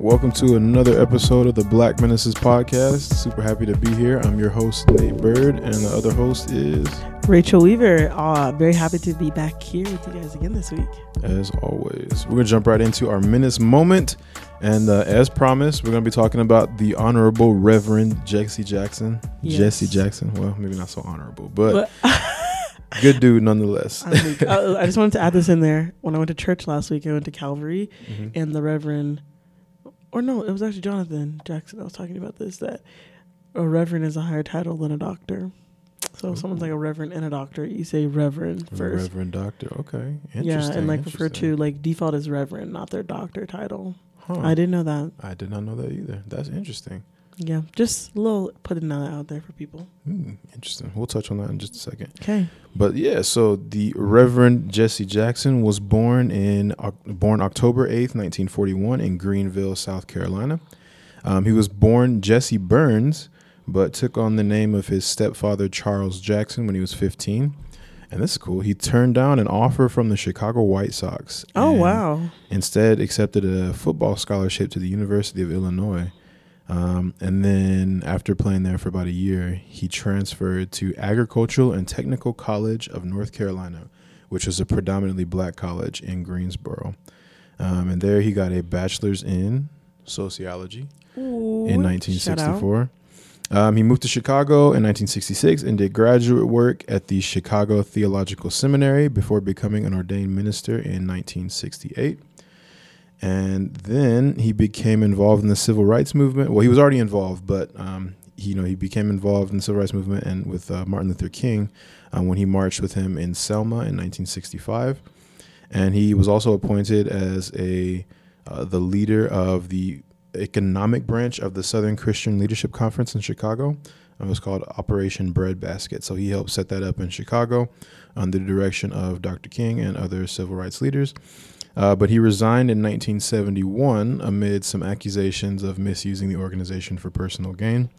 Welcome to another episode of the Black Menaces podcast. Super happy to be here. I'm your host, Nate Bird, and the other host is Rachel Weaver. Uh, very happy to be back here with you guys again this week. As always, we're going to jump right into our Menace moment. And uh, as promised, we're going to be talking about the Honorable Reverend Jesse Jackson. Yes. Jesse Jackson. Well, maybe not so honorable, but, But good dude nonetheless. I, think- uh, I just wanted to add this in there. When I went to church last week, I went to Calvary, Mhm. and the Reverend, or no, it was actually Jonathan Jackson. I was talking about this that a Reverend is a higher title than a doctor. So if someone's like a Reverend and a doctor, you say Reverend first. Reverend Doctor. Okay. Interesting. Yeah, and like refer to like default is Reverend, not their doctor title. Huh. I didn't know that. I did not know that either. That's interesting. Yeah, just a little putting that out there for people. Hmm, interesting. We'll touch on that in just a second. Okay. But yeah, so the Reverend Jesse Jackson was born in born October eighth, nineteen forty one, in Greenville, South Carolina. Um, he was born Jesse Burns, but took on the name of his stepfather Charles Jackson when he was fifteen. And this is cool. He turned down an offer from the Chicago White Sox. Oh wow. Instead, accepted a football scholarship to the University of Illinois. Um, and then, after playing there for about a year, he transferred to Agricultural and Technical College of North Carolina, which was a predominantly black college in Greensboro. Um, and there, he got a bachelor's in sociology Ooh, in 1964. Um, he moved to Chicago in 1966 and did graduate work at the Chicago Theological Seminary before becoming an ordained minister in 1968. And then he became involved in the civil rights movement. Well, he was already involved, but um, he, you know, he became involved in the civil rights movement and with uh, Martin Luther King um, when he marched with him in Selma in 1965. And he was also appointed as a uh, the leader of the economic branch of the Southern Christian Leadership Conference in Chicago. It was called Operation Breadbasket. So he helped set that up in Chicago under the direction of Dr. King and other civil rights leaders. Uh, but he resigned in 1971 amid some accusations of misusing the organization for personal gain.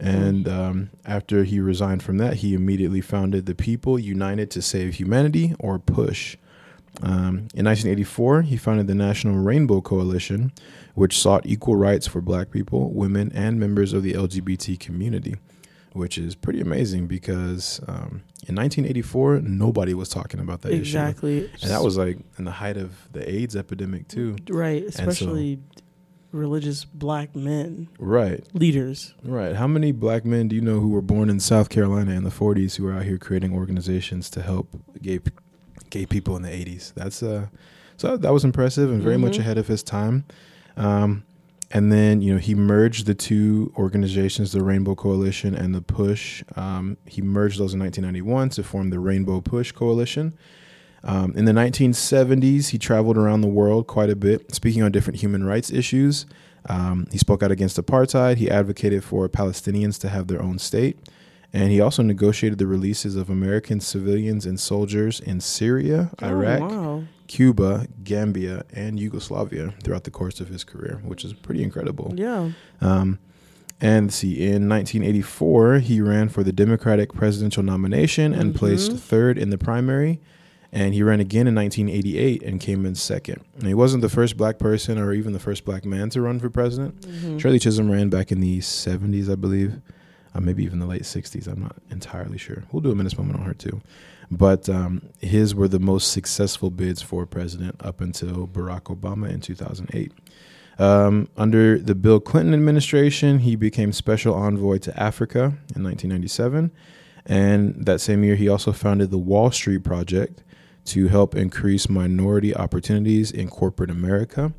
And um, after he resigned from that, he immediately founded the People United to Save Humanity, or PUSH. Um, in 1984, he founded the National Rainbow Coalition, which sought equal rights for black people, women, and members of the LGBT community, which is pretty amazing because um, in 1984, nobody was talking about that issue. exactly. And that was like in the height of the AIDS epidemic, too. right, so- especially religious black men Right, leaders. right. How many black men do you know who were born in South Carolina in the 40s who were out here creating organizations to help gay, gay people in the 80s? That's uh, so that was impressive and very much Mhm. ahead of his time. Um, and then you know he merged the two organizations, the Rainbow Coalition and the Push. Um, he merged those in 1991 to form the Rainbow Push Coalition. Um, in the 1970s, he traveled around the world quite a bit, speaking on different human rights issues. Um, he spoke out against apartheid. He advocated for Palestinians to have their own state. And he also negotiated the releases of American civilians and soldiers in Syria, Iraq, Oh, wow. Cuba, Gambia, and Yugoslavia throughout the course of his career, which is pretty incredible. Yeah. Um, and see, in 1984, he ran for the Democratic presidential nomination and placed Mhm. third in the primary. And he ran again in 1988 and came in second. And he wasn't the first black person or even the first black man to run for president. Mhm. Shirley Chisholm ran back in the 70s, I believe, uh, maybe even the late 60s. I'm not entirely sure. We'll do a Menace moment on her too. But um, his were the most successful bids for president up until Barack Obama in 2008. Um, under the Bill Clinton administration, he became special envoy to Africa in 1997. And that same year, he also founded the Wall Street Project to help increase minority opportunities in corporate America.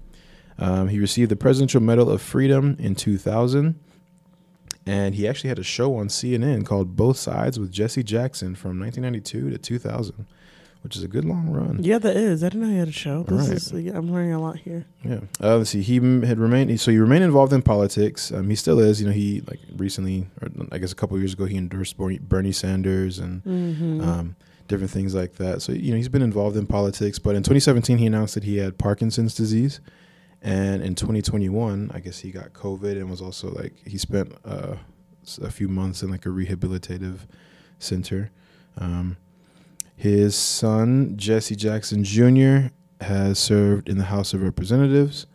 Um, he received the Presidential Medal of Freedom in 2000. And he actually had a show on CNN called Both Sides with Jesse Jackson from 1992 to 2000, which is a good long run. Yeah, that is. I didn't know he had a show. This Right. is. I'm learning a lot here. Yeah. Uh, let's see. He had remained. So he remained involved in politics. Um, he still is. You know, he like recently, or I guess a couple of years ago, he endorsed Bernie, Bernie Sanders and Mm-hmm. um, different things like that. So you know, he's been involved in politics. But in 2017, he announced that he had Parkinson's disease, and in 2021, I guess he got COVID and was also like he spent uh, a few months in like a rehabilitative center. Um, his son Jesse Jackson Jr. has served in the House of Representatives.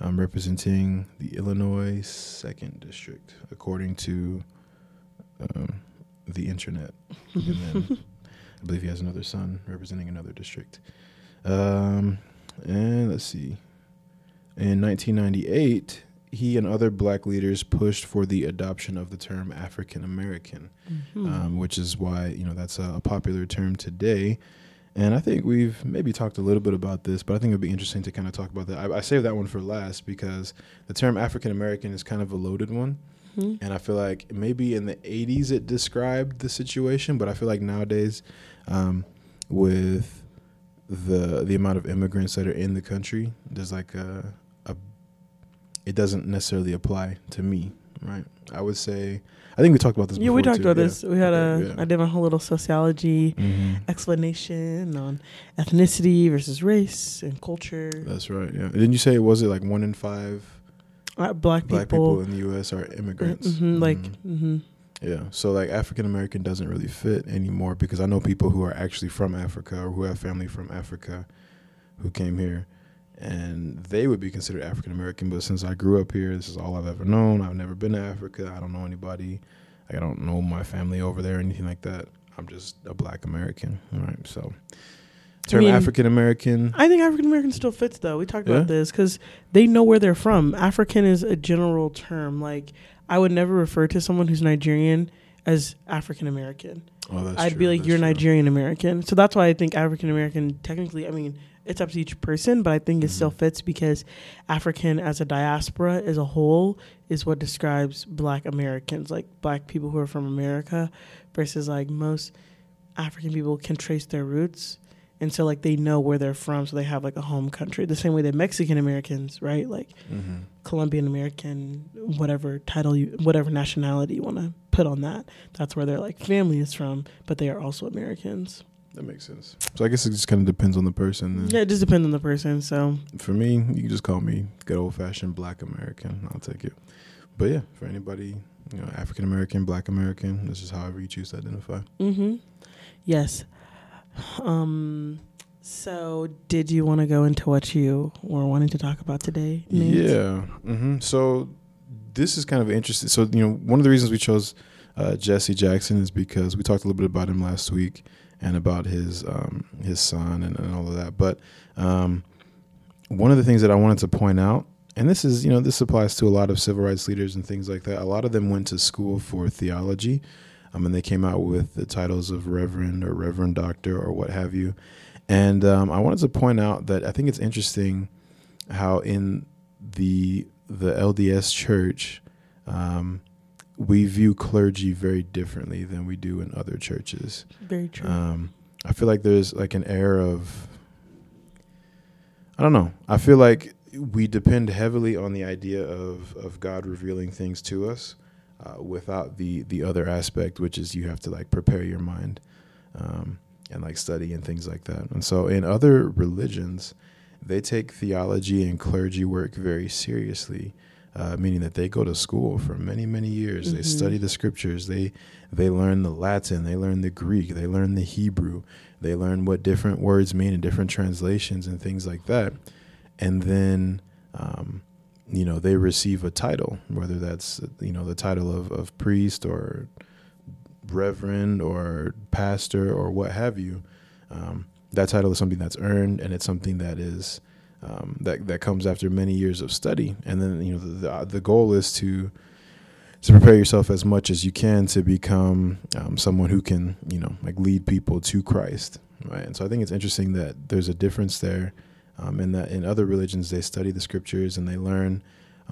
um, representing the Illinois Second District, according to um, the internet. And then I believe he has another son representing another district. Um, and let's see. In 1998, he and other black leaders pushed for the adoption of the term African American, Mhm. um, which is why you know that's a, a popular term today. And I think we've maybe talked a little bit about this, but I think it'd be interesting to kind of talk about that. I, I saved that one for last because the term African American is kind of a loaded one. Mhm. And I feel like maybe in the 80s it described the situation, but I feel like nowadays, um, with the the amount of immigrants that are in the country, there's like a it doesn't necessarily apply to me, right? I would say I think we talked about this. Yeah, we talked too. about Yeah. this. We had Okay, a. yeah. I did a whole little sociology Mhm. explanation on ethnicity versus race and culture. That's right. Yeah. Didn't you say it was it like one in five Uh, black black people people, in the U.S. are immigrants? Mhm, like, Mhm. hmm Yeah. So like African American doesn't really fit anymore because I know people who are actually from Africa or who have family from Africa who came here and they would be considered African American. But since I grew up here, this is all I've ever known. I've never been to Africa. I don't know anybody. I don't know my family over there or anything like that. I'm just a black American. All right. So term mean, African American. I think African American still fits though. We talked Yeah? about this because they know where they're from. African is a general term. Like I would never refer to someone who's Nigerian as African American. Oh, that's I'd true. be like, That's you're true. Nigerian American. So that's why I think African American, technically, I mean, it's up to each person, but I think it still Mhm. fits because African as a diaspora as a whole is what describes black Americans, like black people who are from America versus like most African people can trace their roots. And so like they know where they're from, so they have like a home country. The same way that Mexican Americans, right? Like Mhm. Colombian American, whatever title you, whatever nationality you want to put on that. That's where their like family is from, but they are also Americans. That makes sense. So I guess it just kind of depends on the person. Then. Yeah, it just depends on the person. So For me, you can just call me good old fashioned black American. I'll take it. But yeah, for anybody, you know, African American, black American, this is however you choose to identify. Mm-hmm. Yes. Um. So, did you want to go into what you were wanting to talk about today? Nate? Yeah. hmm So this is kind of interesting. So you know, one of the reasons we chose uh, Jesse Jackson is because we talked a little bit about him last week and about his um, his son and, and all of that. But um, one of the things that I wanted to point out, and this is you know this applies to a lot of civil rights leaders and things like that. A lot of them went to school for theology. Um, and they came out with the titles of Reverend or Reverend Doctor or what have you. And um, I wanted to point out that I think it's interesting how in the the LDS Church um, we view clergy very differently than we do in other churches. Very true. Um, I feel like there's like an air of I don't know. I feel like we depend heavily on the idea of of God revealing things to us uh, without the the other aspect, which is you have to like prepare your mind um, and like study and things like that. And so in other religions, they take theology and clergy work very seriously. Uh, meaning that they go to school for many many years. They Mhm. study the scriptures. They they learn the latin. They learn the greek. They learn the hebrew. They learn what different words mean in different translations and things like that. And then um, you know they receive a title whether that's you know the title of, of priest or reverend or pastor or what have you. Um, that title is something that's earned and it's something that is um, that that comes after many years of study. And then you know the, the, goal is to to prepare yourself as much as you can to become um, someone who can you know like lead people to Christ right? And so I think it's interesting that there's a difference there um, and that in other religions they study the scriptures and they learn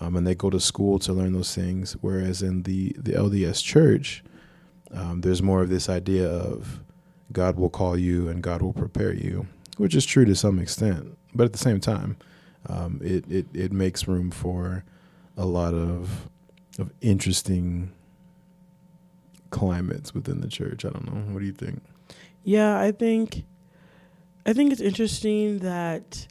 um, and they go to school to learn those things. Whereas in the the LDS church um, there's more of this idea of God will call you and God will prepare you which is true to some extent but at the same time um, it, it it makes room for a lot of of interesting climates within the church I don't know what do you think Yeah, I think I think it's interesting that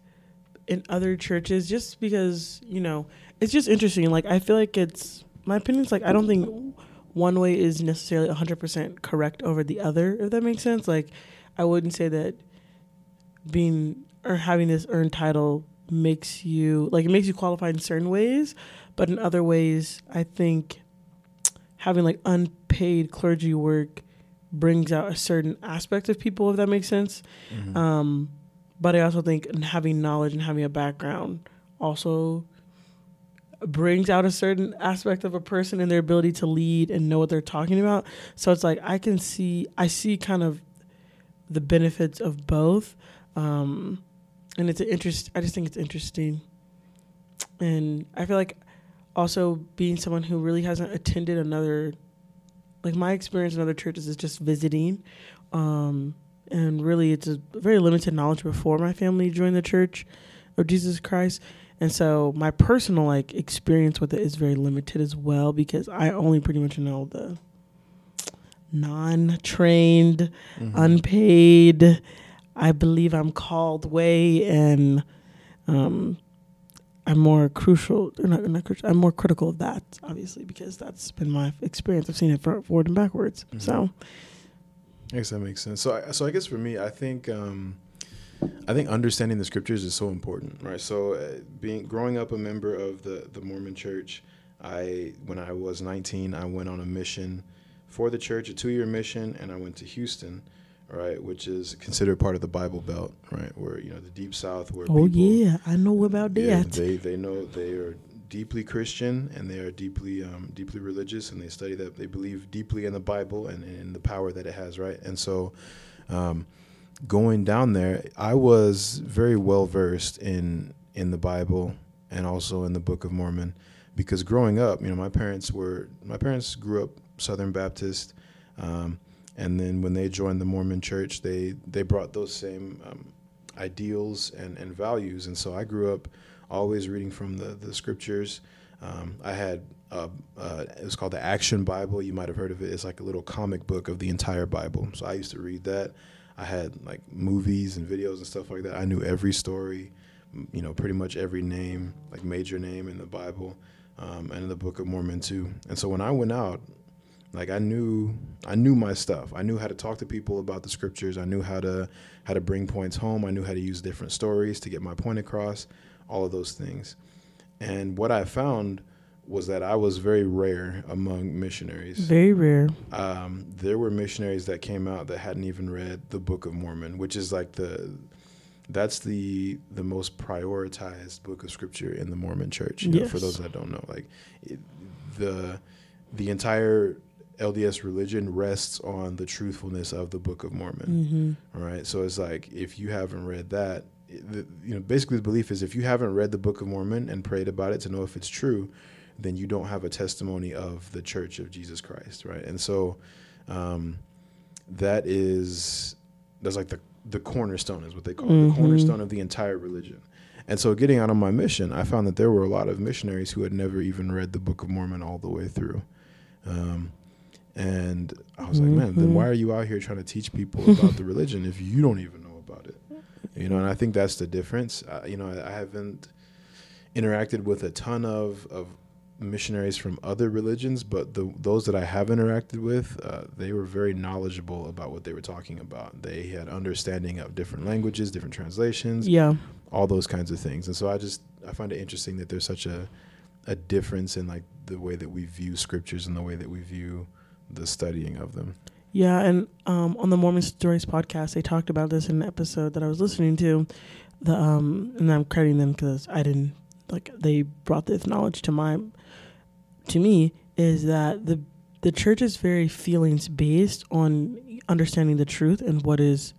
in other churches just because, you know, it's just interesting. Like I feel like it's my opinion is like I don't think one way is necessarily 100% correct over the other, if that makes sense. Like I wouldn't say that being or having this earned title makes you like it makes you qualified in certain ways, but in other ways, I think having like unpaid clergy work brings out a certain aspect of people, if that makes sense. Mhm. Um, but I also think having knowledge and having a background also brings out a certain aspect of a person and their ability to lead and know what they're talking about. So it's like I can see, I see kind of the benefits of both, um, and it's an interest. I just think it's interesting, and I feel like also being someone who really hasn't attended another, like my experience in other churches is just visiting. Um, and really it's a very limited knowledge before my family joined the church of Jesus Christ. And so my personal like experience with it is very limited as well because I only pretty much know the non-trained, Mhm. unpaid, I believe I'm called way and um I'm more crucial or not, not crucial, I'm more critical of that obviously because that's been my experience. I've seen it forward and backwards. Mhm. So I guess that makes sense. So, I, so I guess for me, I think, um, I think understanding the scriptures is so important, right? So, uh, being growing up a member of the the Mormon Church, I when I was 19, I went on a mission for the church, a two year mission, and I went to Houston, right, which is considered part of the Bible Belt, right, where you know the Deep South, where Oh people, yeah, I know about that. yeah, they they know they are deeply Christian and they are deeply um, deeply religious and they study that they believe deeply in the Bible and in the power that it has, right? And so, um, going down there, I was very well versed in in the Bible and also in the Book of Mormon because growing up, you know, my parents were my parents grew up Southern Baptist. Um, and then when they joined the Mormon Church, they they brought those same um, ideals and, and values. And so I grew up always reading from the, the scriptures. Um, I had it was called the Action Bible. You might have heard of it. It's like a little comic book of the entire Bible. So I used to read that. I had like movies and videos and stuff like that. I knew every story, you know, pretty much every name, like major name in the Bible, um, and in the Book of Mormon too. And so when I went out, like I knew, I knew my stuff. I knew how to talk to people about the scriptures. I knew how to how to bring points home. I knew how to use different stories to get my point across. All of those things. And what I found was that I was very rare among missionaries. Very rare. Um, there were missionaries that came out that hadn't even read the Book of Mormon, which is like the that's the the most prioritized book of scripture in the Mormon Church. You know, for those that don't know, like it, the the entire LDS religion rests on the truthfulness of the Book of Mormon. hmm All right. So it's like if you haven't read that, the, you know, basically the belief is if you haven't read the Book of Mormon and prayed about it to know if it's true, then you don't have a testimony of the Church of Jesus Christ, right? And so um, that is that's like the the cornerstone is what they call it, Mhm. the cornerstone of the entire religion. And so getting out on my mission, I found that there were a lot of missionaries who had never even read the Book of Mormon all the way through. Um, and I was like, man, then why are you out here trying to teach people about the religion if you don't even know about it? You know, and I think that's the difference. Uh, you know, I, I haven't interacted with a ton of, of missionaries from other religions, but the those that I have interacted with, uh, they were very knowledgeable about what they were talking about. They had understanding of different languages, different translations, Yeah. all those kinds of things. And so I just I find it interesting that there's such a a difference in like the way that we view scriptures and the way that we view the studying of them. Yeah, and um, on the Mormon Stories podcast, they talked about this in an episode that I was listening to. The um, and I'm crediting them because I didn't like they brought this knowledge to my to me is that the the church is very feelings based on understanding the truth and what is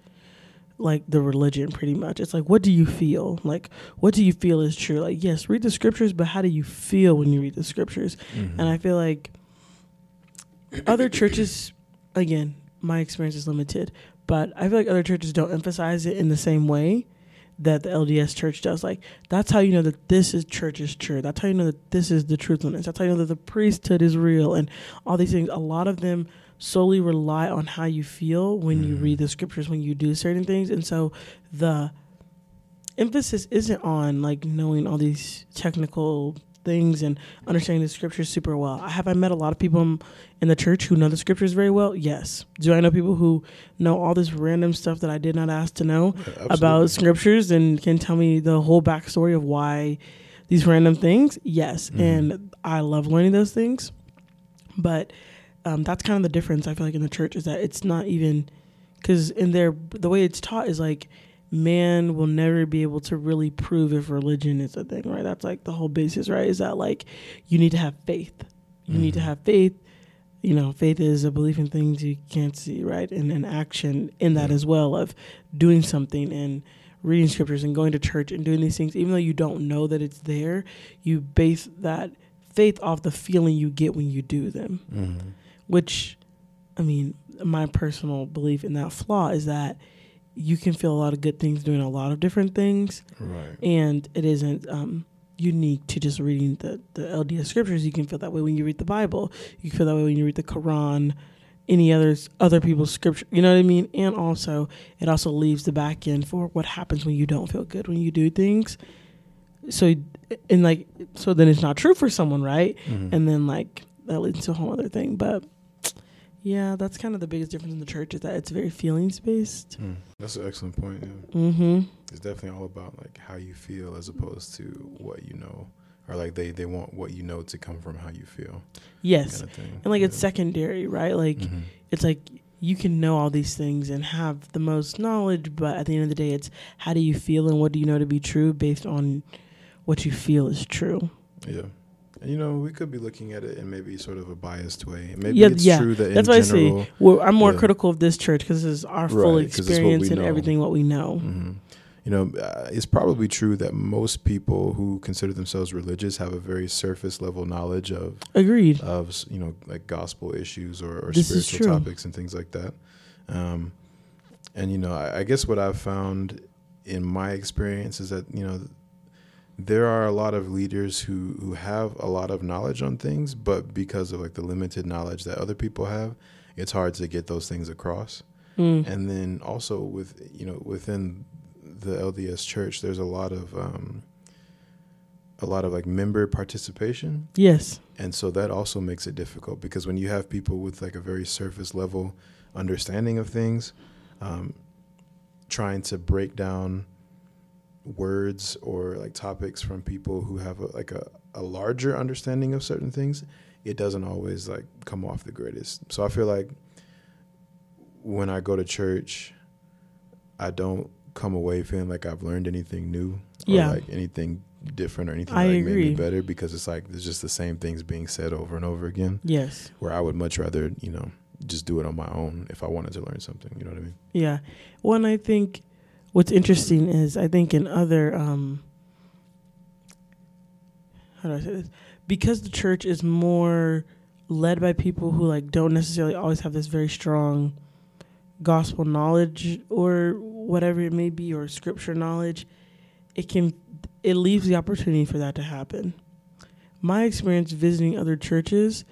like the religion pretty much it's like what do you feel like what do you feel is true like yes read the scriptures but how do you feel when you read the scriptures and I feel like other churches, again, my experience is limited, but I feel like other churches don't emphasize it in the same way that the LDS church does. Like, that's how you know that this is church is true. That's how you know that this is the truthfulness. That's how you know that the priesthood is real and all these things. A lot of them solely rely on how you feel when you Mhm. read the scriptures, when you do certain things. And so the emphasis isn't on like knowing all these technical things and understanding the scriptures super well. Have I met a lot of people in, the church who know the scriptures very well? Yes. Do I know people who know all this random stuff that I did not ask to know Yeah, about scriptures and can tell me the whole backstory of why these random things? Yes. Mhm. And I love learning those things. But um, that's kind of the difference I feel like in the church is that it's not even because in there the way it's taught is like man will never be able to really prove if religion is a thing, right? That's like the whole basis, right? Is that like you need to have faith. You need to Mhm. have faith. You know, faith is a belief in things you can't see, right? And an action in that Yeah. as well of doing something and reading scriptures and going to church and doing these things, even though you don't know that it's there, you base that faith off the feeling you get when you do them Mhm. which I mean, my personal belief in that flaw is that you can feel a lot of good things doing a lot of different things, Right. and it isn't um, unique to just reading the, the LDS scriptures. You can feel that way when you read the Bible. You can feel that way when you read the Quran, any others, other people's scripture. You know what I mean? And also, it also leaves the back end for what happens when you don't feel good when you do things. So, and like, so then it's not true for someone, right? Mhm. and then like that leads to a whole other thing. But yeah, that's kind of the biggest difference in the church is that it's very feelings based. Mm. That's an excellent point. Yeah. Mm-hmm. It's definitely all about like how you feel as opposed to what you know, or like they they want what you know to come from how you feel. Yes, Kind of and like it's secondary, right? Like Mhm. it's like you can know all these things and have the most knowledge, but at the end of the day, it's how do you feel and what do you know to be true based on what you feel is true. Yeah. You know, we could be looking at it in maybe sort of a biased way. Maybe Yeah, it's yeah. true that That's in why I say general, well, I'm more Yeah. critical of this church because this is our full Right, experience and know. everything what we know. Mhm. You know, uh, it's probably true that most people who consider themselves religious have a very surface level knowledge of Agreed. of you know like gospel issues or, or spiritual topics and things like that. Um, and you know, I, I guess what I've found in my experience is that you know there are a lot of leaders who who have a lot of knowledge on things, but because of like the limited knowledge that other people have, it's hard to get those things across. Mm. And then also with you know within the LDS Church, there's a lot of um, a lot of like member participation Yes. and so that also makes it difficult because when you have people with like a very surface level understanding of things um, trying to break down words or like topics from people who have a, like a, a larger understanding of certain things it doesn't always like come off the greatest so i feel like when i go to church i don't come away feeling like i've learned anything new or Yeah. like anything different or anything I like, made me better because it's like there's just the same things being said over and over again Yes. where i would much rather you know just do it on my own if i wanted to learn something you know what i mean Yeah. One, I think what's interesting is I think in other, um, how do I say this? Because the church is more led by people who like don't necessarily always have this very strong gospel knowledge or whatever it may be or scripture knowledge, it can it leaves the opportunity for that to happen. My experience visiting other churches,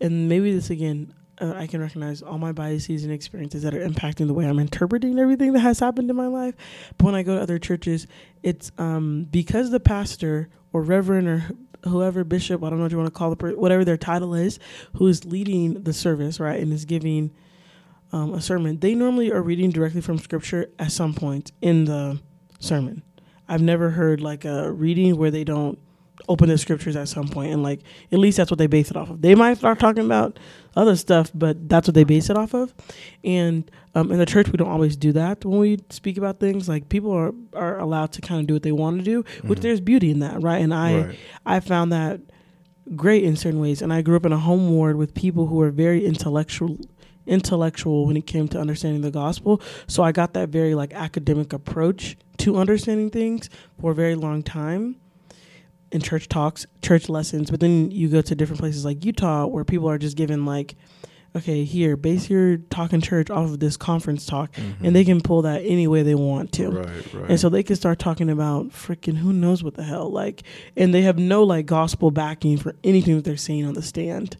and maybe this again, uh, I can recognize all my biases and experiences that are impacting the way I'm interpreting everything that has happened in my life. But when I go to other churches, it's um, because the pastor or reverend or whoever bishop, I don't know what you want to call the whatever their title is, who is leading the service, right, and is giving um, a sermon. They normally are reading directly from scripture at some point in the sermon. I've never heard like a reading where they don't open the scriptures at some point and like at least that's what they base it off of. They might start talking about other stuff, but that's what they base it off of. And um, in the church, we don't always do that when we speak about things. Like people are are allowed to kind of do what they want to do, which Mhm. there's beauty in that, right? And I right I found that great in certain ways. And I grew up in a home ward with people who were very intellectual intellectual when it came to understanding the gospel. So I got that very like academic approach to understanding things for a very long time in church talks, church lessons, but then you go to different places like Utah where people are just given like okay, here, base your talk in church off of this conference talk and they can pull that any way they want to. Mm-hmm. right right And so they can start talking about freaking who knows what the hell. Like, and they have no like gospel backing for anything that they're saying on the stand.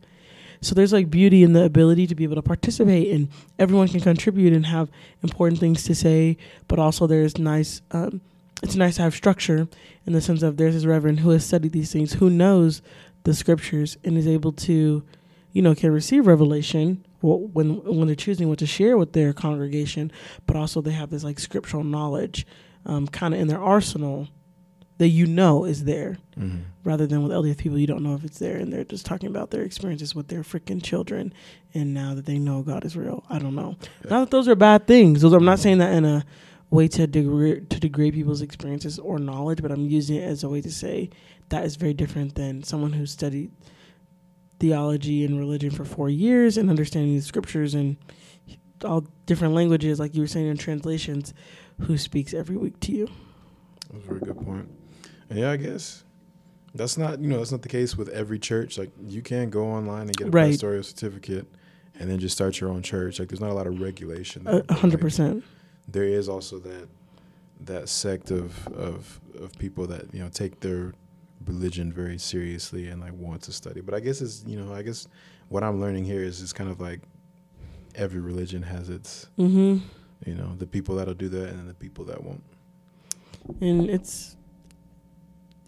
So there's like beauty in the ability to be able to participate and everyone can contribute and have important things to say, but also there's nice um, it's nice to have structure in the sense of there's this reverend who has studied these things, who knows the scriptures and is able to, you know, can receive revelation when when they're choosing what to share with their congregation, but also they have this like scriptural knowledge, um, kind of in their arsenal that you know is there, Mm-hmm. rather than with LDS people you don't know if it's there, and they're just talking about their experiences with their freaking children, and now that they know God is real, I don't know. Yeah. Not that those are bad things. Those I'm not saying that in a way to degrade to degrade people's experiences or knowledge, but I'm using it as a way to say that is very different than someone who studied theology and religion for four years and understanding the scriptures and all different languages, like you were saying in translations, who speaks every week to you. That's a very good point. And yeah, I guess that's not you know that's not the case with every church. Like you can go online and get a Right. pastoral certificate, and then just start your own church. Like there's not a lot of regulation. A hundred percent. There is also that that sect of of of people that you know take their religion very seriously and like want to study. But I guess it's you know I guess what I'm learning here is it's kind of like every religion has its Mm-hmm. you know the people that'll do that and then the people that won't. and it's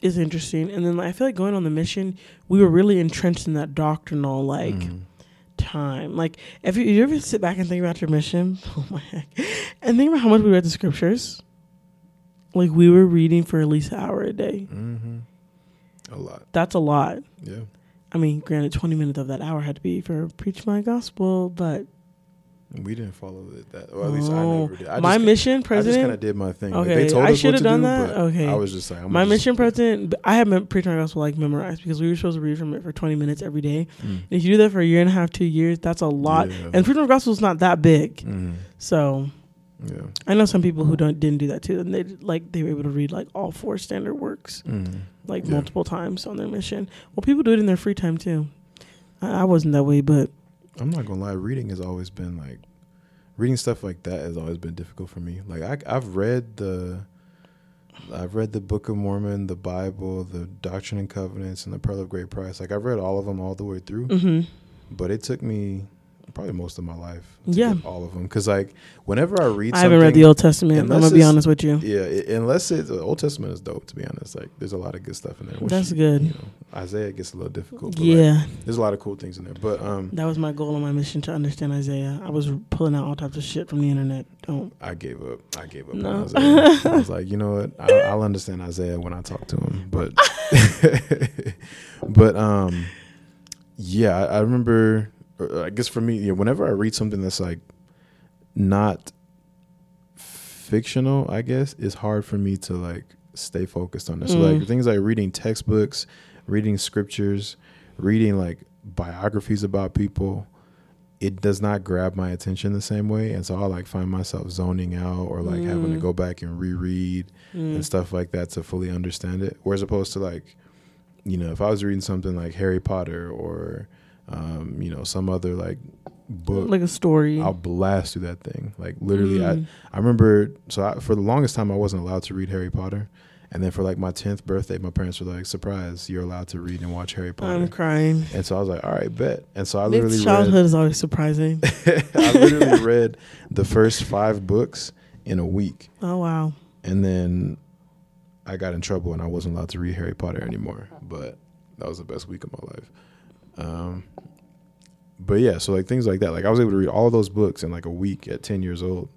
it's interesting. And then like, I feel like going on the mission, we were really entrenched in that doctrinal like Mhm. time. Like if you, you ever sit back and think about your mission, oh my heck, and think about how much we read the scriptures. Like we were reading for at least an hour a day. Mhm. A lot. That's a lot. Yeah. I mean, granted, twenty minutes of that hour had to be for preach my gospel, but We didn't follow it that, or at least I Oh, never did. I my mission I just kind of did my thing. Like, Okay, they told I should have done do, that. Okay. I was just like, I'm my gonna just- mission president, I had been preaching my gospel like memorized because we were supposed to read from it for 20 minutes every day. Mm. And if you do that for a year and a half, two years, that's a lot. Yeah. And preaching my gospel is not that big. Mhm. So Yeah. I know some people who don't didn't do that too, and they like they were able to read like all four standard works Mhm. like Yeah. multiple times on their mission. Well, people do it in their free time too. I, I wasn't that way, but I'm not gonna lie. Reading has always been like, reading stuff like that has always been difficult for me. Like I, I've read the, I've read the Book of Mormon, the Bible, the Doctrine and Covenants, and the Pearl of Great Price. Like I've read all of them all the way through, hmm but it took me probably most of my life. Yeah. all of them. Because like whenever I read, I haven't read the Old Testament. I'm gonna be honest with you. Yeah, i unless it's the Old Testament is dope. To be honest, like there's a lot of good stuff in there. That's you- good. You know, Isaiah gets a little difficult. But like, Yeah, there's a lot of cool things in there. But um, that was my goal on my mission to understand Isaiah. I was pulling out all types of shit from the internet. Don't. I gave up. I gave up No. on Isaiah. I was like, you know what? I, I'll understand Isaiah when I talk to him. But, but um, yeah, I, I remember. Or I guess for me, yeah, whenever I read something that's like not fictional, I guess it's hard for me to like stay focused on it. So like Mm. things like reading textbooks, reading scriptures, reading like biographies about people, it does not grab my attention the same way, and so I like find myself zoning out or like having to Mm. go back and reread Mm. and stuff like that to fully understand it. Whereas opposed to like, you know, if I was reading something like Harry Potter or, um, you know, some other like book, Like a story. I'll blast through that thing. Like literally, Mm. I I remember. So I, for the longest time, I wasn't allowed to read Harry Potter, and then for like my tenth birthday, my parents were like, "Surprise! You're allowed to read and watch Harry Potter." I'm crying. and so I was like, "All right, bet." And so I literally Nick's read. childhood is always surprising. I literally read the first five books in a week, oh wow. and then I got in trouble and I wasn't allowed to read Harry Potter anymore. But that was the best week of my life. Um, but yeah, so like things like that. Like I was able to read all those books in like a week at ten years old.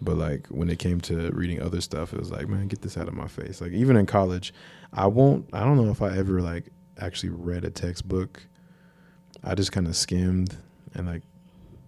But like when it came to reading other stuff, it was like, man, get this out of my face. Like even in college, I won't. I don't know if I ever like actually read a textbook. I just kind of skimmed and like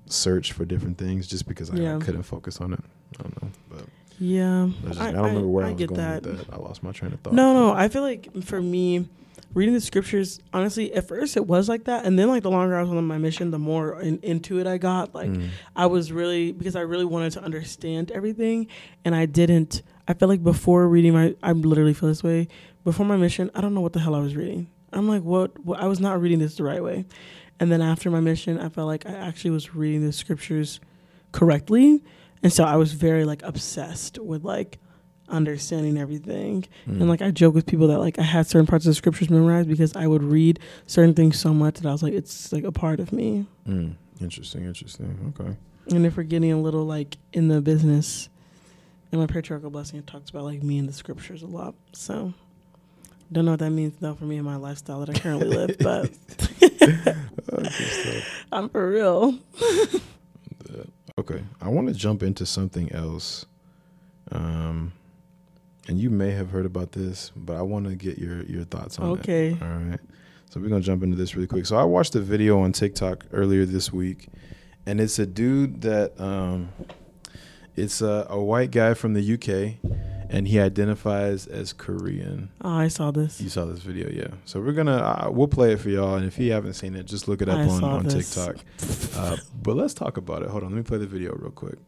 searched for different things just because I, I couldn't focus on it. I don't know, but Yeah. I, just, I, don't remember where I, was get going that. with that. I lost my train of thought. No, no. I feel like for me, reading the scriptures, honestly, at first it was like that, and then like the longer I was on my mission, the more in, into it I got. Like Mm. I was really because I really wanted to understand everything, and I didn't. I feel like before reading my, I literally feel this way. Before my mission, I don't know what the hell I was reading. I'm like, what? what I was not reading this the right way. And then after my mission, I felt like I actually was reading the scriptures correctly, and so I was very like obsessed with like understanding everything. Mm. And like I joke with people that like I had certain parts of the scriptures memorized because I would read certain things so much that I was like, it's like a part of me. Mm. Interesting, interesting. Okay. And if we're getting a little like in the business in my patriarchal blessing, it talks about like me in the scriptures a lot. So don't know what that means though for me and my lifestyle that I currently live, but I'm for real. okay, I want to jump into something else. Um, and you may have heard about this, but I want to get your your thoughts on okay. it. Okay. All right. So we're gonna jump into this really quick. So I watched a video on TikTok earlier this week, and it's a dude that um, it's a, a white guy from the UK, and he identifies as Korean. Oh, I saw this. You saw this video, yeah. So we're gonna uh, we'll play it for y'all, and if you haven't seen it, just look it up I on on this. TikTok. Uh, but let's talk about it. Hold on, let me play the video real quick.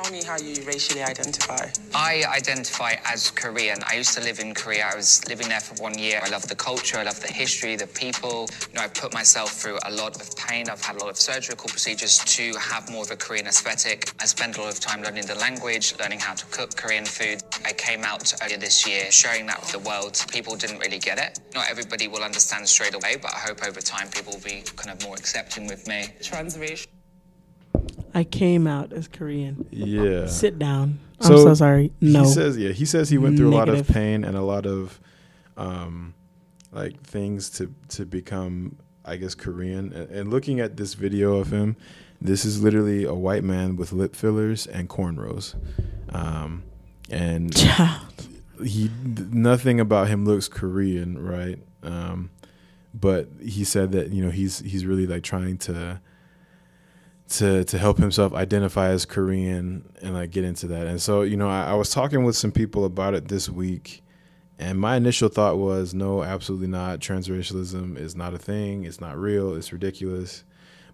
Tell me how you racially identify. I identify as Korean. I used to live in Korea. I was living there for one year. I love the culture, I love the history, the people. You know, I put myself through a lot of pain. I've had a lot of surgical procedures to have more of a Korean aesthetic. I spent a lot of time learning the language, learning how to cook Korean food. I came out earlier this year sharing that with the world. People didn't really get it. Not everybody will understand straight away, but I hope over time people will be kind of more accepting with me. Transracial. I came out as Korean. Yeah. Sit down. So, I'm so sorry. No. He says yeah. He says he went through a lot of pain and a lot of um like things to to become I guess Korean. And, and looking at this video of him, this is literally a white man with lip fillers and cornrows. Um and Child. he nothing about him looks Korean, right? Um, but he said that you know he's he's really like trying to to to help himself identify as Korean and like get into that. And so you know I, I was talking with some people about it this week, and my initial thought was no, absolutely not. Transracialism is not a thing. It's not real. It's ridiculous.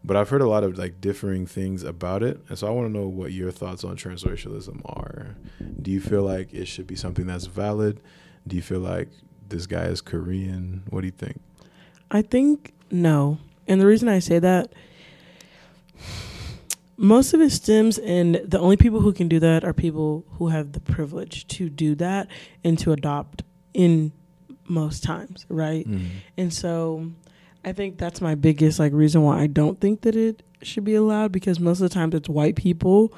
But I've heard a lot of like differing things about it, and so I want to know what your thoughts on transracialism are. Do you feel like it should be something that's valid? Do you feel like this guy is Korean? What do you think? I think no. And the reason I say that most of it stems and the only people who can do that are people who have the privilege to do that and to adopt in most times, right? And so I think that's my biggest like reason why I don't think that it should be allowed because most of the times it's white people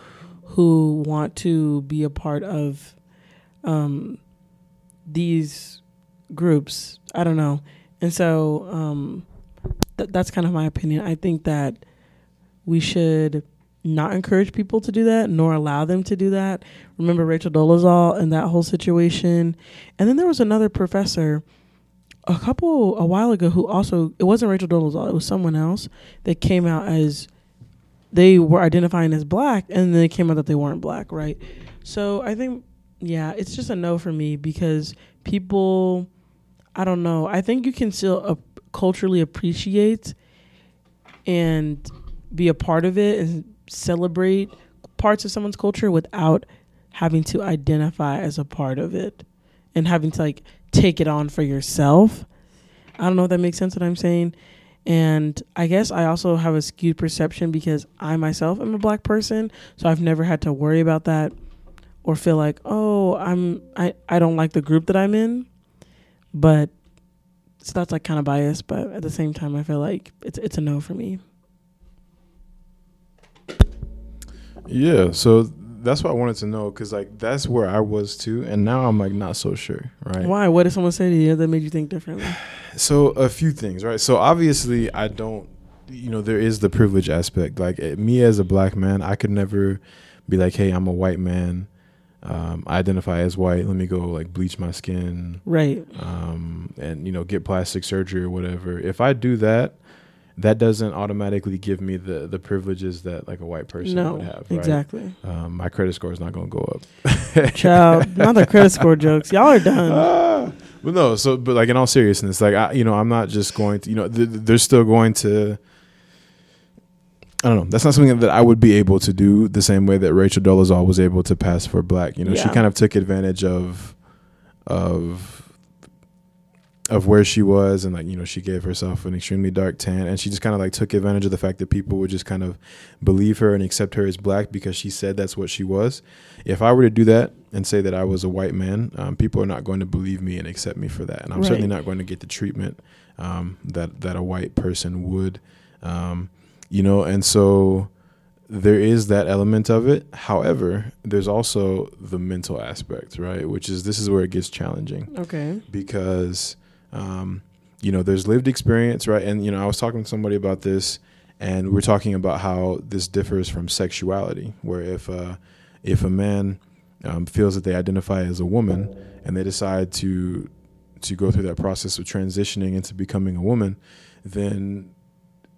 who want to be a part of um these groups. I don't know. And so um th- that's kind of my opinion. I think that we should not encourage people to do that nor allow them to do that. Remember Rachel Dolezal and that whole situation. And then there was another professor a couple a while ago who also it wasn't Rachel Dolezal, it was someone else that came out as they were identifying as black and then it came out that they weren't black, right? So I think yeah, it's just a no for me because people I don't know. I think you can still uh, culturally appreciate and be a part of it and celebrate parts of someone's culture without having to identify as a part of it and having to like take it on for yourself. I don't know if that makes sense what I'm saying. And I guess I also have a skewed perception because I myself am a black person, so I've never had to worry about that or feel like, "Oh, I'm I I don't like the group that I'm in." But so that's like kind of biased, but at the same time I feel like it's it's a no for me. Yeah, so that's what I wanted to know because like that's where I was too, and now I'm like not so sure, right? Why? What did someone say to you that made you think differently? So a few things, right? So obviously, I don't, you know, there is the privilege aspect. Like eh, me as a black man, I could never be like, hey, I'm a white man. Um, I identify as white. Let me go like bleach my skin, Right. um, and you know, get plastic surgery or whatever. If I do that, that doesn't automatically give me the the privileges that like a white person no. would have. Right? Exactly. Um, my credit score is not going to go up. Child, not the credit score jokes. Y'all are done. Ah, but no, so but like in all seriousness, like I, you know, I'm not just going to, you know, th- th- they're still going to. I don't know. That's not something that I would be able to do the same way that Rachel Dolezal was able to pass for black. You know, she kind of took advantage of, of, of where she was, and like you know, she gave herself an extremely dark tan, and she just kind of like took advantage of the fact that people would just kind of believe her and accept her as black because she said that's what she was. If I were to do that and say that I was a white man, um, people are not going to believe me and accept me for that, and I'm Right. certainly not going to get the treatment um, that that a white person would. Um, you know, and so there is that element of it. However, there's also the mental aspect, right? Which is this is where it gets challenging Okay. because um, you know there's lived experience, right? And you know I was talking to somebody about this, and we're talking about how this differs from sexuality, where if uh, if a man um, feels that they identify as a woman and they decide to to go through that process of transitioning into becoming a woman, then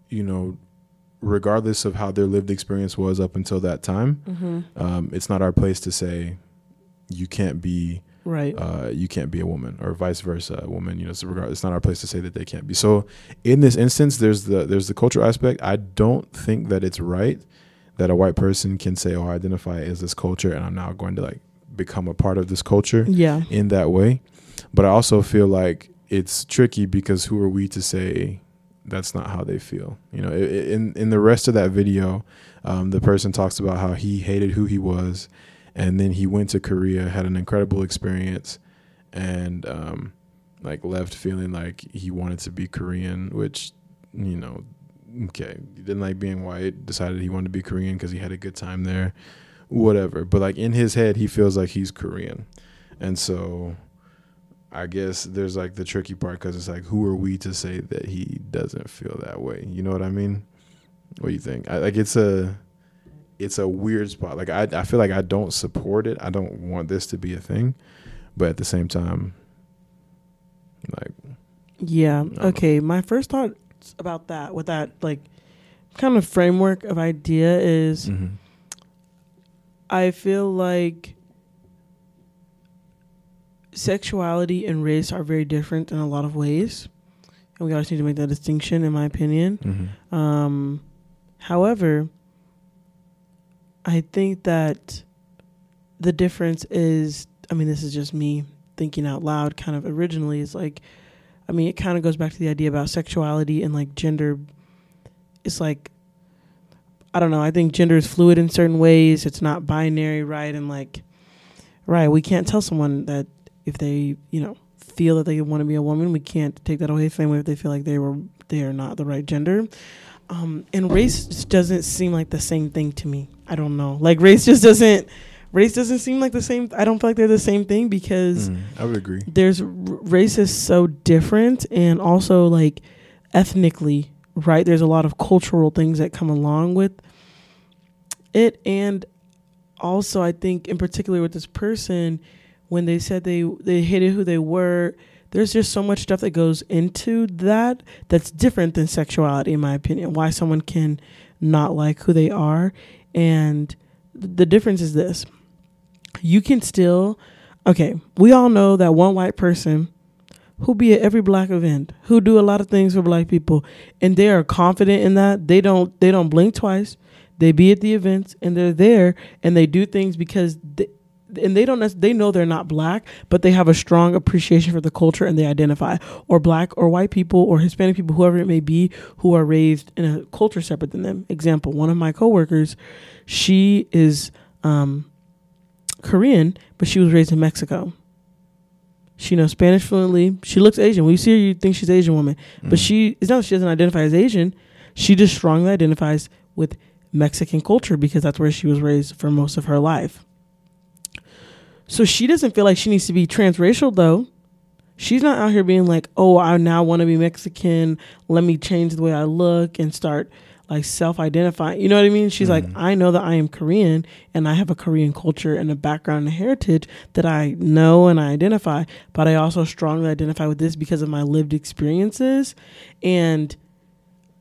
you know regardless of how their lived experience was up until that time, Mm-hmm. um, it's not our place to say you can't be Right. uh, you can't be a woman or vice versa a woman you know it's, regard, it's not our place to say that they can't be so in this instance there's the there's the cultural aspect i don't think that it's right that a white person can say oh i identify as this culture and i'm now going to like become a part of this culture yeah. in that way but i also feel like it's tricky because who are we to say that's not how they feel you know in in the rest of that video um, the person talks about how he hated who he was and then he went to korea had an incredible experience and um, like left feeling like he wanted to be korean which you know okay he didn't like being white decided he wanted to be korean because he had a good time there whatever but like in his head he feels like he's korean and so I guess there's like the tricky part because it's like, who are we to say that he doesn't feel that way? You know what I mean? What do you think? I, like it's a, it's a weird spot. Like I, I feel like I don't support it. I don't want this to be a thing, but at the same time, like Yeah. know. Okay. My first thoughts about that, with that like kind of framework of idea, is mhm. I feel like sexuality and race are very different in a lot of ways, and we always need to make that distinction, in my opinion. Mhm. Um, however, I think that the difference is I mean, this is just me thinking out loud kind of originally. Is like, I mean, it kind of goes back to the idea about sexuality and like gender. It's like, I don't know. I think gender is fluid in certain ways. It's not binary, right? And like, right, we can't tell someone that if they, you know, feel that they want to be a woman, we can't take that away from them if they feel like they were they are not the right gender. Um, and race just doesn't seem like the same thing to me. I don't know. Like race just doesn't race doesn't seem like the same. I don't feel like they're the same thing because Mhm. I would agree. there's r- race is so different and also like ethnically right there's a lot of cultural things that come along with it and also i think in particular with this person when they said they they hated who they were there's just so much stuff that goes into that that's different than sexuality in my opinion why someone can not like who they are. And th- the difference is this. You can still okay we all know that one white person who be at every black event who do a lot of things for black people and they are confident in that they don't they don't blink twice they be at the events and they're there and they do things because they, and they don't they know they're not black but they have a strong appreciation for the culture and they identify or black or white people or hispanic people whoever it may be who are raised in a culture separate than them. Example one of my coworkers she is um korean but she was raised in mexico. She knows spanish fluently. She looks asian. When you see her you think she's an asian woman. But Mhm. she it's not that she doesn't identify as asian. She just strongly identifies with mexican culture because that's where she was raised for most of her life so she doesn't feel like she needs to be transracial though. She's not out here being like, "Oh, I now want to be Mexican. Let me change the way I look and start like self-identifying." You know what I mean? She's like, Mhm. "I know that I am Korean and I have a Korean culture and a background and heritage that I know and I identify, but I also strongly identify with this because of my lived experiences." And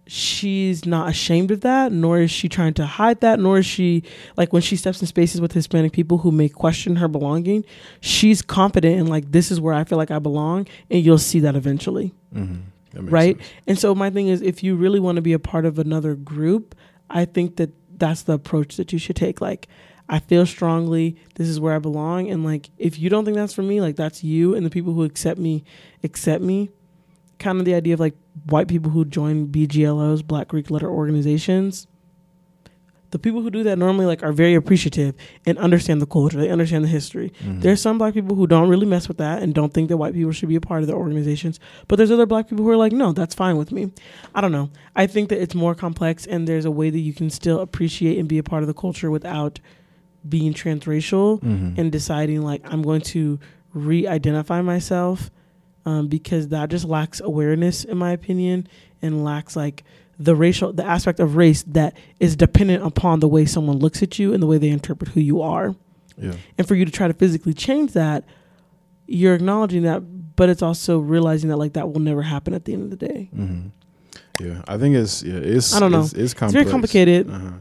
she's not ashamed of that, nor is she trying to hide that, nor is she like when she steps in spaces with Hispanic people who may question her belonging, she's confident in like this is where I feel like I belong, and you'll see that eventually, Mhm. That right? sense. And so my thing is, if you really want to be a part of another group, I think that that's the approach that you should take. Like, I feel strongly this is where I belong, and like if you don't think that's for me, like that's you, and the people who accept me accept me. Kind of the idea of like white people who join BGLOs, Black Greek Letter organizations. the people who do that normally like are very appreciative and understand the culture. They understand the history. Mhm. There's some black people who don't really mess with that and don't think that white people should be a part of their organizations. But there's other black people who are like, no, that's fine with me. I don't know. I think that it's more complex and there's a way that you can still appreciate and be a part of the culture without being transracial Mhm. and deciding like I'm going to re-identify myself um, because that just lacks awareness in my opinion and lacks like the racial the aspect of race that is dependent upon the way someone looks at you and the way they interpret who you are yeah. and for you to try to physically change that you're acknowledging that but it's also realizing that like that will never happen at the end of the day hmm Yeah, I think it's yeah, it's I don't know. It's, it's, it's very complicated Uh-huh.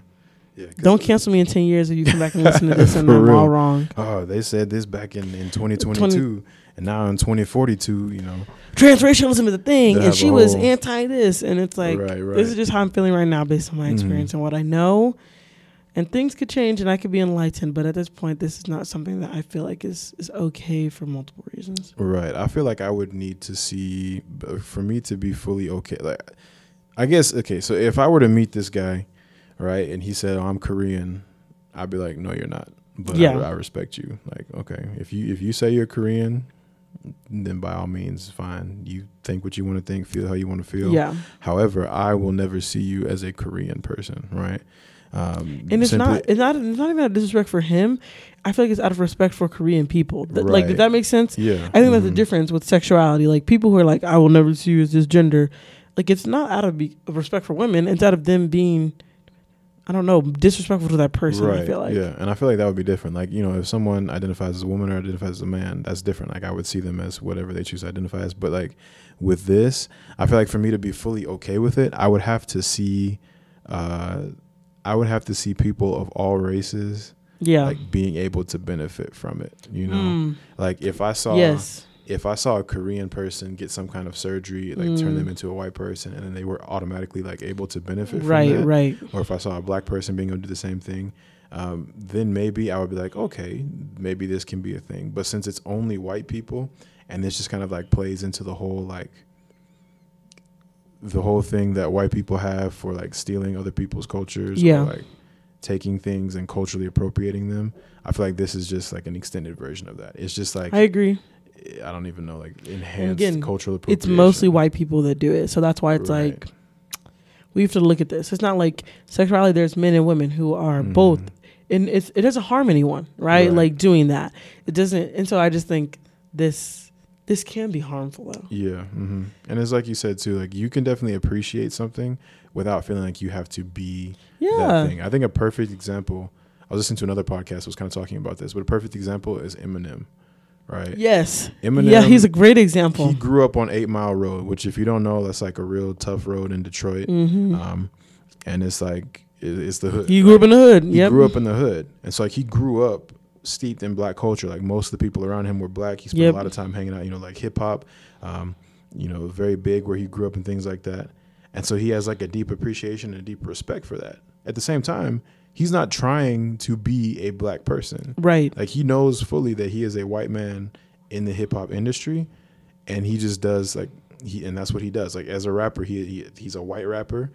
Yeah, don't cancel me in 10 years if you come back and listen to this and i'm real. all wrong Oh, they said this back in in 2022, and now in 2042, you know. transracialism is a thing and she was anti this and it's like right, right. this is just how i'm feeling right now based on my Mhm. experience and what i know and things could change and i could be enlightened but at this point this is not something that i feel like is is okay for multiple reasons Right. I feel like I would need to see for me to be fully okay. Like, I guess okay. So if I were to meet this guy, right, and he said, "Oh, I'm Korean," I'd be like, "No, you're not." But Yeah. I, I respect you. Like, okay, if you if you say you're Korean, then by all means, fine. You think what you want to think, feel how you want to feel. yeah However, I will never see you as a Korean person, right? Um, and it's not it's not it's not even out of disrespect for him i feel like it's out of respect for korean people Th- like Right. did that make sense Yeah, i think that's the mhm. difference with sexuality like people who are like i will never see you as this gender like it's not out of, be, of respect for women it's out of them being i don't know disrespectful to that person i feel like yeah, and I feel like that would be different. Like you know, if someone identifies as a woman or identifies as a man, that's different. Like I would see them as whatever they choose to identify as. But like with this, I feel like for me to be fully okay with it, I would have to see, uh, I would have to see people of all races yeah like being able to benefit from it. You know, Mm, like if I saw, yes if I saw a Korean person get some kind of surgery, like turn Mm. them into a white person, and then they were automatically like able to benefit from right that, right right. or if I saw a black person being able to do the same thing, um, then maybe I would be like, okay, maybe this can be a thing. But since it's only white people, and this just kind of like plays into the whole like the whole thing that white people have for like stealing other people's cultures Yeah. or like taking things and culturally appropriating them. I feel like this is just like an extended version of that. It's just like i agree I don't even know, like enhanced again, cultural appropriation. it's mostly white people that do it so that's why it's Right. like we have to look at this it's not like sexuality there's men and women who are Mhm. both and it's it doesn't harm anyone right? Right. like doing that it doesn't and so i just think this this can be harmful though Yeah, hmm and it's like you said too. Like you can definitely appreciate something without feeling like you have to be that yeah thing. I think a perfect example. I was listening to another podcast that was kind of talking about this, but a perfect example is Eminem, right? yes Eminem. yeah he's a great example He grew up on Eight Mile Road, which if you don't know, that's like a real tough road in Detroit. hmm Um, and it's like it, it's the hood. he grew up in the hood yeah. He yep grew up in the hood, and so like he grew up steeped in black culture. Like most of the people around him were black. He spent Yep. a lot of time hanging out, you know, like hip hop, um, you know, very big where he grew up and things like that. And so he has like a deep appreciation and a deep respect for that. At the same time, he's not trying to be a black person. right Like he knows fully that he is a white man in the hip hop industry, and he just does like he and that's what he does. Like as a rapper, he, he he's a white rapper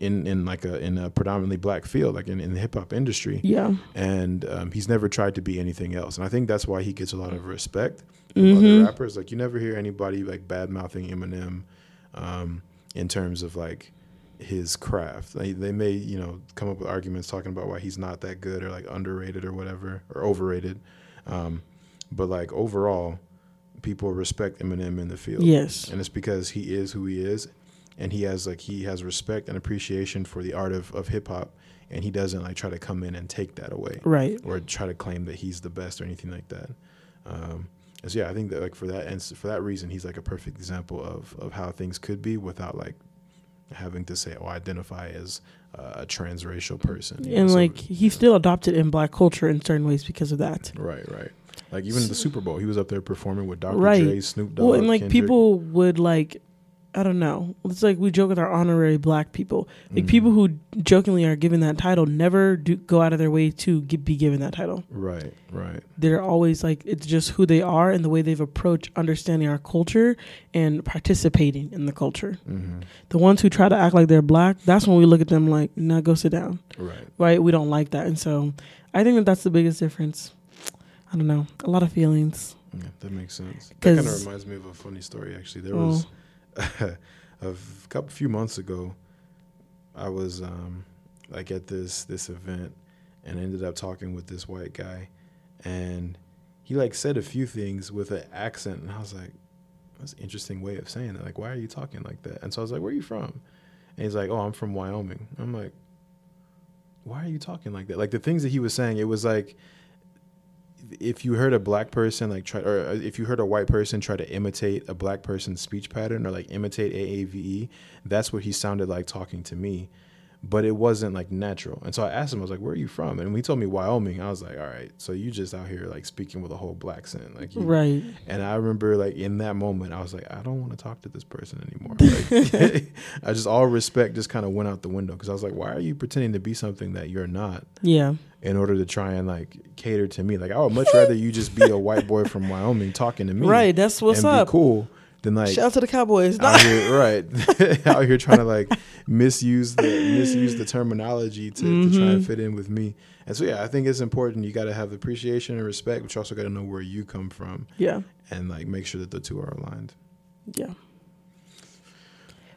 in in like a in a predominantly black field, like in, in the hip hop industry yeah and um, he's never tried to be anything else. And I think that's why he gets a lot of respect from Mhm. other rappers. Like you never hear anybody like bad mouthing Eminem um, in terms of like his craft. They, they may you know come up with arguments talking about why he's not that good or like underrated or whatever or overrated. Um, but like overall, people respect Eminem in the field. yes and it's because he is who he is, and he has like he has respect and appreciation for the art of, of hip hop, and he doesn't like try to come in and take that away right or try to claim that he's the best or anything like that. Um, and so yeah, I think that like for that and for that reason, he's like a perfect example of of how things could be without like having to say, "Oh, I identify as uh, a transracial person." and so- like he's still adopted in black culture in certain ways because of that right, right. Like even the Super Bowl, he was up there performing with Dr. Right. Dre, Snoop Dogg. well and like Kendrick. people would like I don't know. It's like we joke with our honorary black people. Like Mhm. people who jokingly are given that title never do go out of their way to gi- be given that title. Right, right. They're always like it's just who they are and the way they've approached understanding our culture and participating in the culture. hmm The ones who try to act like they're black, that's when we look at them like, "Nah, go sit down." Right. Right? We don't like that, and so I think that that's the biggest difference. I don't know. A lot of feelings. Yeah, that makes sense. That kind of reminds me of a funny story. Actually, there Oh. was a couple few months ago. I was um, like at this this event, and ended up talking with this white guy, and he like said a few things with an accent, and I was like, "That's an interesting way of saying it. Like, why are you talking like that?" And so I was like, "Where are you from?" And he's like, "Oh, I'm from Wyoming." I'm like, "Why are you talking like that?" Like the things that he was saying, it was like if you heard a black person like try or uh, if you heard a white person try to imitate a black person's speech pattern or like imitate AAVE, that's what he sounded like talking to me. But it wasn't like natural. And so I asked him, I was like, Where are you from? And he told me Wyoming, I was like, All right, so you just out here like speaking with a whole black accent. Like you, Right. and I remember like in that moment, I was like, I don't want to talk to this person anymore. Like, I just all respect just kind of went out the window because I was like, why are you pretending to be something that you're not Yeah. in order to try and like cater to me? Like I would much rather you just be a white boy from Wyoming talking to me, Right. That's what's and up. be cool than like Shout out to the Cowboys. out here, right? out here trying to like misuse the misuse the terminology to, to try and Mhm. fit in with me. And so yeah, I think it's important. You got to have appreciation and respect, but you also got to know where you come from yeah. and like make sure that the two are aligned. Yeah.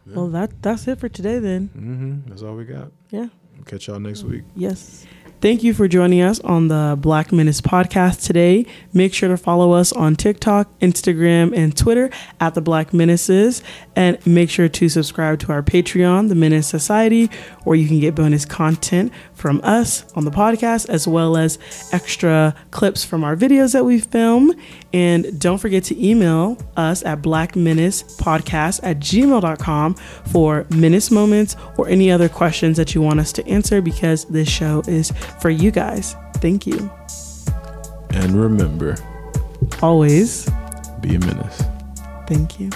Yeah. Well, that that's it for today then. Mm-hmm. That's all we got. Yeah. Catch y'all next week. Yes. Thank you for joining us on the Black Menace podcast today. Make sure to follow us on TikTok, Instagram, and Twitter at the Black Menaces. And make sure to subscribe to our Patreon, the Menace Society, where you can get bonus content from us on the podcast, as well as extra clips from our videos that we film. And don't forget to email us at blackmenacepodcast at gmail.com for menace moments or any other questions that you want us to answer because this show is for you guys. Thank you. And remember, Always. be a menace. Thank you.